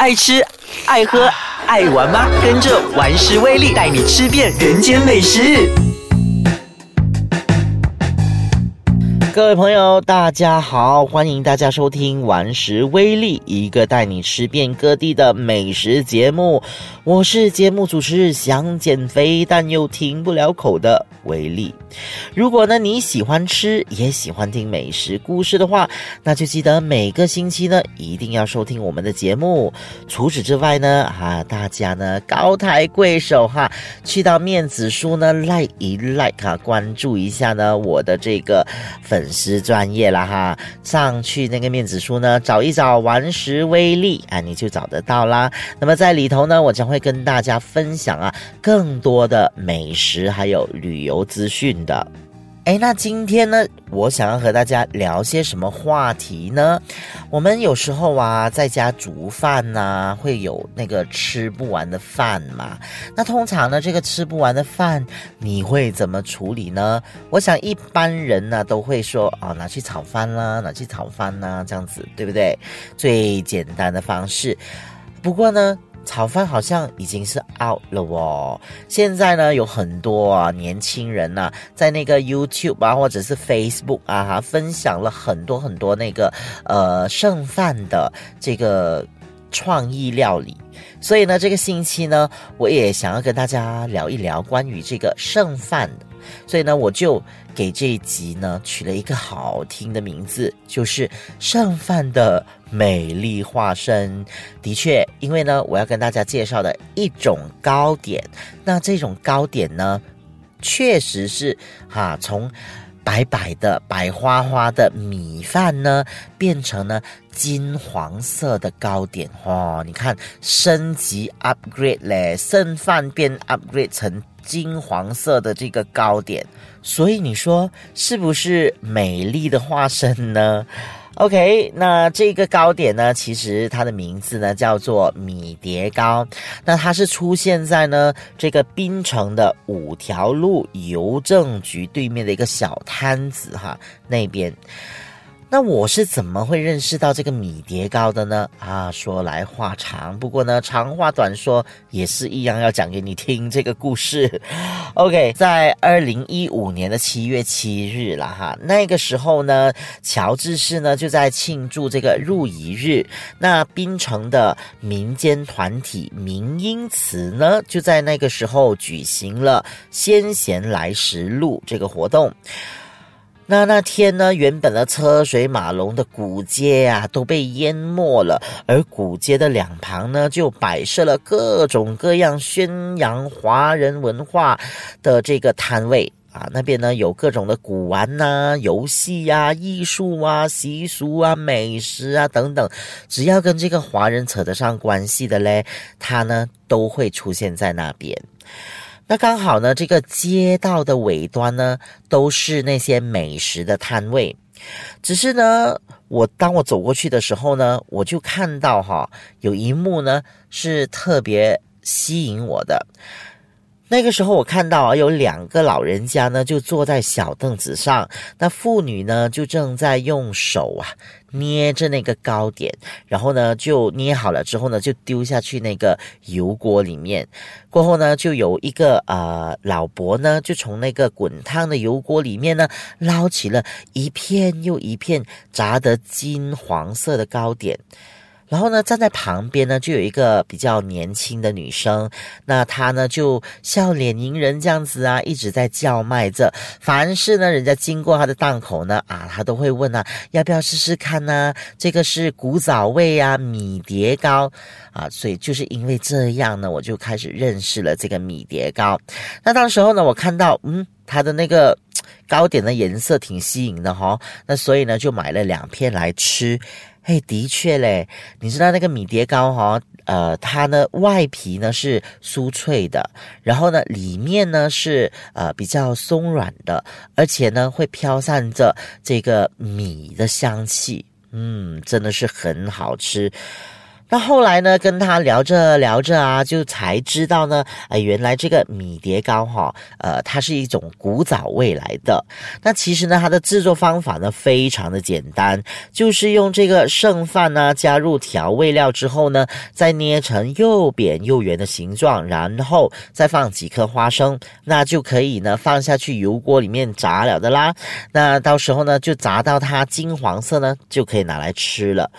爱吃、爱喝、爱玩吗？跟着玩食威力带你吃遍人间美食。各位朋友，大家好，欢迎大家收听《玩食威力》，一个带你吃遍各地的美食节目。我是节目主持，想减肥但又停不了口的威力。如果呢你喜欢吃，也喜欢听美食故事的话，那就记得每个星期呢一定要收听我们的节目。除此之外呢，啊，大家呢高抬贵手哈，去到面子书呢 like 一 like 啊，关注一下呢我的这个粉。粉丝专业了哈，上去那个面子书呢，找一找顽石威力啊，你就找得到啦。那么在里头呢，我将会跟大家分享啊更多的美食还有旅游资讯的。哎，那今天呢，我想要和大家聊些什么话题呢？我们有时候啊，在家煮饭呐，会有那个吃不完的饭嘛。那通常呢，这个吃不完的饭，你会怎么处理呢？我想一般人呢，都会说啊，拿去炒饭啦，拿去炒饭呐，这样子，对不对？最简单的方式。不过呢。炒饭好像已经是 out 了哦。现在呢，有很多啊年轻人呐，在那个 YouTube 啊，或者是 Facebook 啊，哈，分享了很多很多那个呃剩饭的这个创意料理。所以呢，这个星期呢，我也想要跟大家聊一聊关于这个剩饭的。所以呢，我就给这一集呢取了一个好听的名字，就是剩饭的美丽化身。的确，因为呢，我要跟大家介绍的一种糕点，那这种糕点呢，确实是哈从白白的、白花花的米饭呢，变成了金黄色的糕点。哇，你看，升级 upgrade 嘞，剩饭变 upgrade 成。金黄色的这个糕点，所以你说是不是美丽的化身呢？OK，那这个糕点呢，其实它的名字呢叫做米蝶糕，那它是出现在呢这个槟城的五条路邮政局对面的一个小摊子哈那边。那我是怎么会认识到这个米蝶糕的呢？啊，说来话长，不过呢，长话短说，也是一样要讲给你听这个故事。OK，在二零一五年的七月七日了哈，那个时候呢，乔治市呢就在庆祝这个入乙日，那槟城的民间团体明英祠呢就在那个时候举行了先贤来时路这个活动。那那天呢，原本的车水马龙的古街啊，都被淹没了，而古街的两旁呢，就摆设了各种各样宣扬华人文化的这个摊位啊。那边呢，有各种的古玩呐、游戏呀、艺术啊、习俗啊、美食啊等等，只要跟这个华人扯得上关系的嘞，它呢都会出现在那边。那刚好呢，这个街道的尾端呢，都是那些美食的摊位。只是呢，我当我走过去的时候呢，我就看到哈，有一幕呢是特别吸引我的。那个时候，我看到啊，有两个老人家呢，就坐在小凳子上，那妇女呢，就正在用手啊捏着那个糕点，然后呢，就捏好了之后呢，就丢下去那个油锅里面。过后呢，就有一个呃老伯呢，就从那个滚烫的油锅里面呢，捞起了一片又一片炸得金黄色的糕点。然后呢，站在旁边呢，就有一个比较年轻的女生，那她呢就笑脸迎人这样子啊，一直在叫卖着。凡是呢，人家经过她的档口呢，啊，她都会问啊，要不要试试看呢？这个是古早味啊，米蝶糕啊。所以就是因为这样呢，我就开始认识了这个米蝶糕。那当时候呢，我看到嗯，它的那个糕点的颜色挺吸引的哈，那所以呢，就买了两片来吃。哎，的确嘞，你知道那个米蝶糕哈，呃，它呢外皮呢是酥脆的，然后呢里面呢是呃比较松软的，而且呢会飘散着这个米的香气，嗯，真的是很好吃。那后来呢，跟他聊着聊着啊，就才知道呢，哎，原来这个米蝶糕哈，呃，它是一种古早味来的。那其实呢，它的制作方法呢非常的简单，就是用这个剩饭呢加入调味料之后呢，再捏成又扁又圆的形状，然后再放几颗花生，那就可以呢放下去油锅里面炸了的啦。那到时候呢，就炸到它金黄色呢，就可以拿来吃了。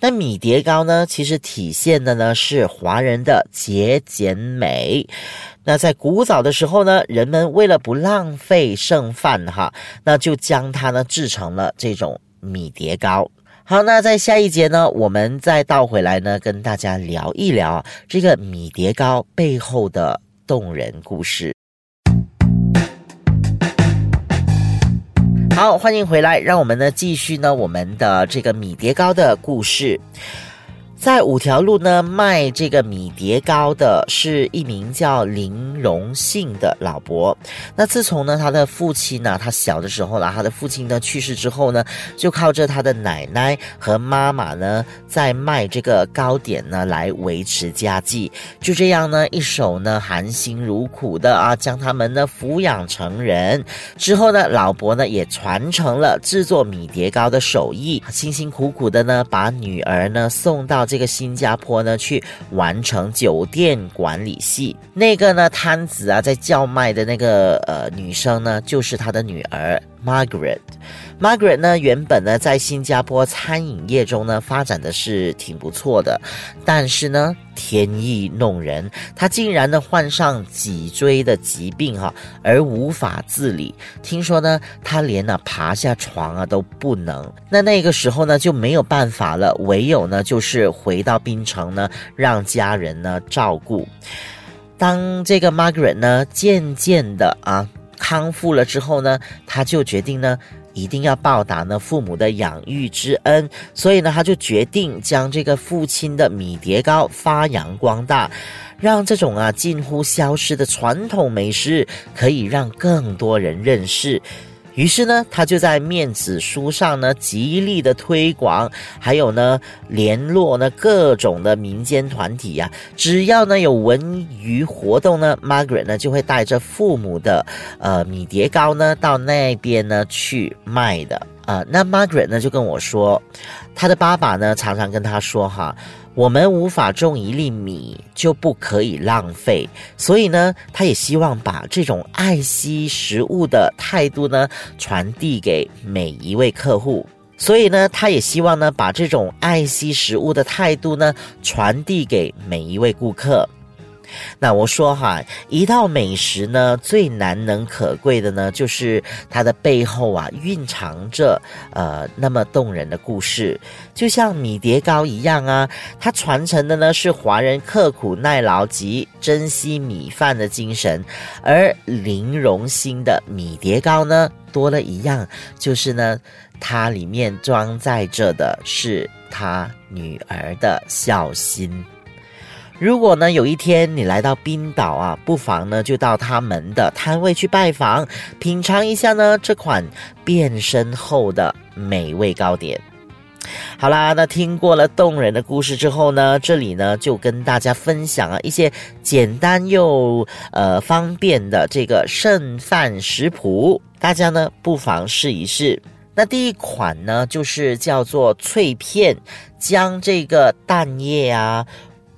那米蝶糕呢，其实体现的呢是华人的节俭美。那在古早的时候呢，人们为了不浪费剩饭哈，那就将它呢制成了这种米蝶糕。好，那在下一节呢，我们再倒回来呢，跟大家聊一聊这个米蝶糕背后的动人故事。好，欢迎回来，让我们呢继续呢我们的这个米蝶糕的故事。在五条路呢卖这个米蝶糕的是一名叫林荣信的老伯。那自从呢他的父亲呢，他小的时候呢，他的父亲呢去世之后呢，就靠着他的奶奶和妈妈呢在卖这个糕点呢来维持家计。就这样呢，一手呢含辛茹苦的啊将他们呢抚养成人。之后呢，老伯呢也传承了制作米蝶糕的手艺，辛辛苦苦的呢把女儿呢送到。这个新加坡呢，去完成酒店管理系。那个呢，摊子啊，在叫卖的那个呃女生呢，就是他的女儿 Margaret。Margaret 呢，原本呢在新加坡餐饮业中呢发展的是挺不错的，但是呢天意弄人，她竟然呢患上脊椎的疾病哈，而无法自理。听说呢，她连呢爬下床啊都不能。那那个时候呢就没有办法了，唯有呢就是回到槟城呢，让家人呢照顾。当这个 Margaret 呢渐渐的啊康复了之后呢，他就决定呢。一定要报答呢父母的养育之恩，所以呢，他就决定将这个父亲的米蝶糕发扬光大，让这种啊近乎消失的传统美食可以让更多人认识。于是呢，他就在面子书上呢极力的推广，还有呢联络呢各种的民间团体呀。只要呢有文娱活动呢，Margaret 呢就会带着父母的呃米蝶糕呢到那边呢去卖的啊。那 Margaret 呢就跟我说，他的爸爸呢常常跟他说哈。我们无法种一粒米，就不可以浪费。所以呢，他也希望把这种爱惜食物的态度呢，传递给每一位客户。所以呢，他也希望呢，把这种爱惜食物的态度呢，传递给每一位顾客。那我说哈，一道美食呢，最难能可贵的呢，就是它的背后啊，蕴藏着呃那么动人的故事。就像米蝶糕一样啊，它传承的呢是华人刻苦耐劳及珍惜米饭的精神。而林荣兴的米蝶糕呢，多了一样，就是呢，它里面装载着的是他女儿的孝心。如果呢，有一天你来到冰岛啊，不妨呢就到他们的摊位去拜访，品尝一下呢这款变身后的美味糕点。好啦，那听过了动人的故事之后呢，这里呢就跟大家分享啊一些简单又呃方便的这个剩饭食谱，大家呢不妨试一试。那第一款呢就是叫做脆片，将这个蛋液啊。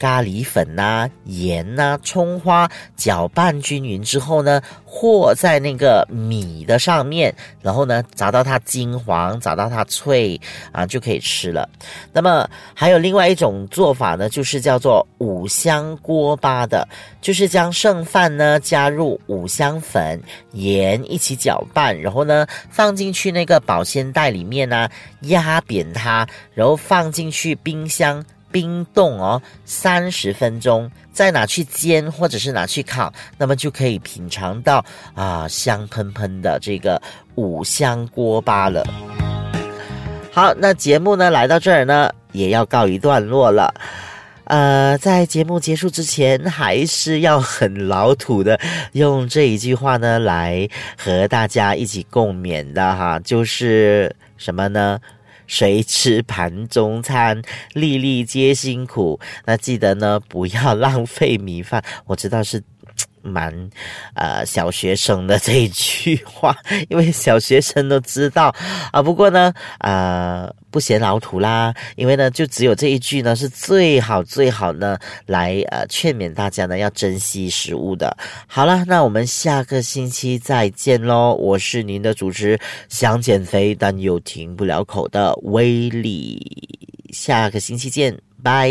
咖喱粉呐、盐呐、葱花搅拌均匀之后呢，和在那个米的上面，然后呢炸到它金黄，炸到它脆啊，就可以吃了。那么还有另外一种做法呢，就是叫做五香锅巴的，就是将剩饭呢加入五香粉、盐一起搅拌，然后呢放进去那个保鲜袋里面呢，压扁它，然后放进去冰箱。冰冻哦，三十分钟，再拿去煎或者是拿去烤，那么就可以品尝到啊香喷喷的这个五香锅巴了。好，那节目呢来到这儿呢，也要告一段落了。呃，在节目结束之前，还是要很老土的用这一句话呢来和大家一起共勉的哈，就是什么呢？谁吃盘中餐？粒粒皆辛苦。那记得呢，不要浪费米饭。我知道是。蛮，呃，小学生的这一句话，因为小学生都知道啊。不过呢，呃，不嫌老土啦，因为呢，就只有这一句呢，是最好最好呢，来呃劝勉大家呢要珍惜食物的。好了，那我们下个星期再见喽！我是您的主持，想减肥但又停不了口的威力，下个星期见，拜。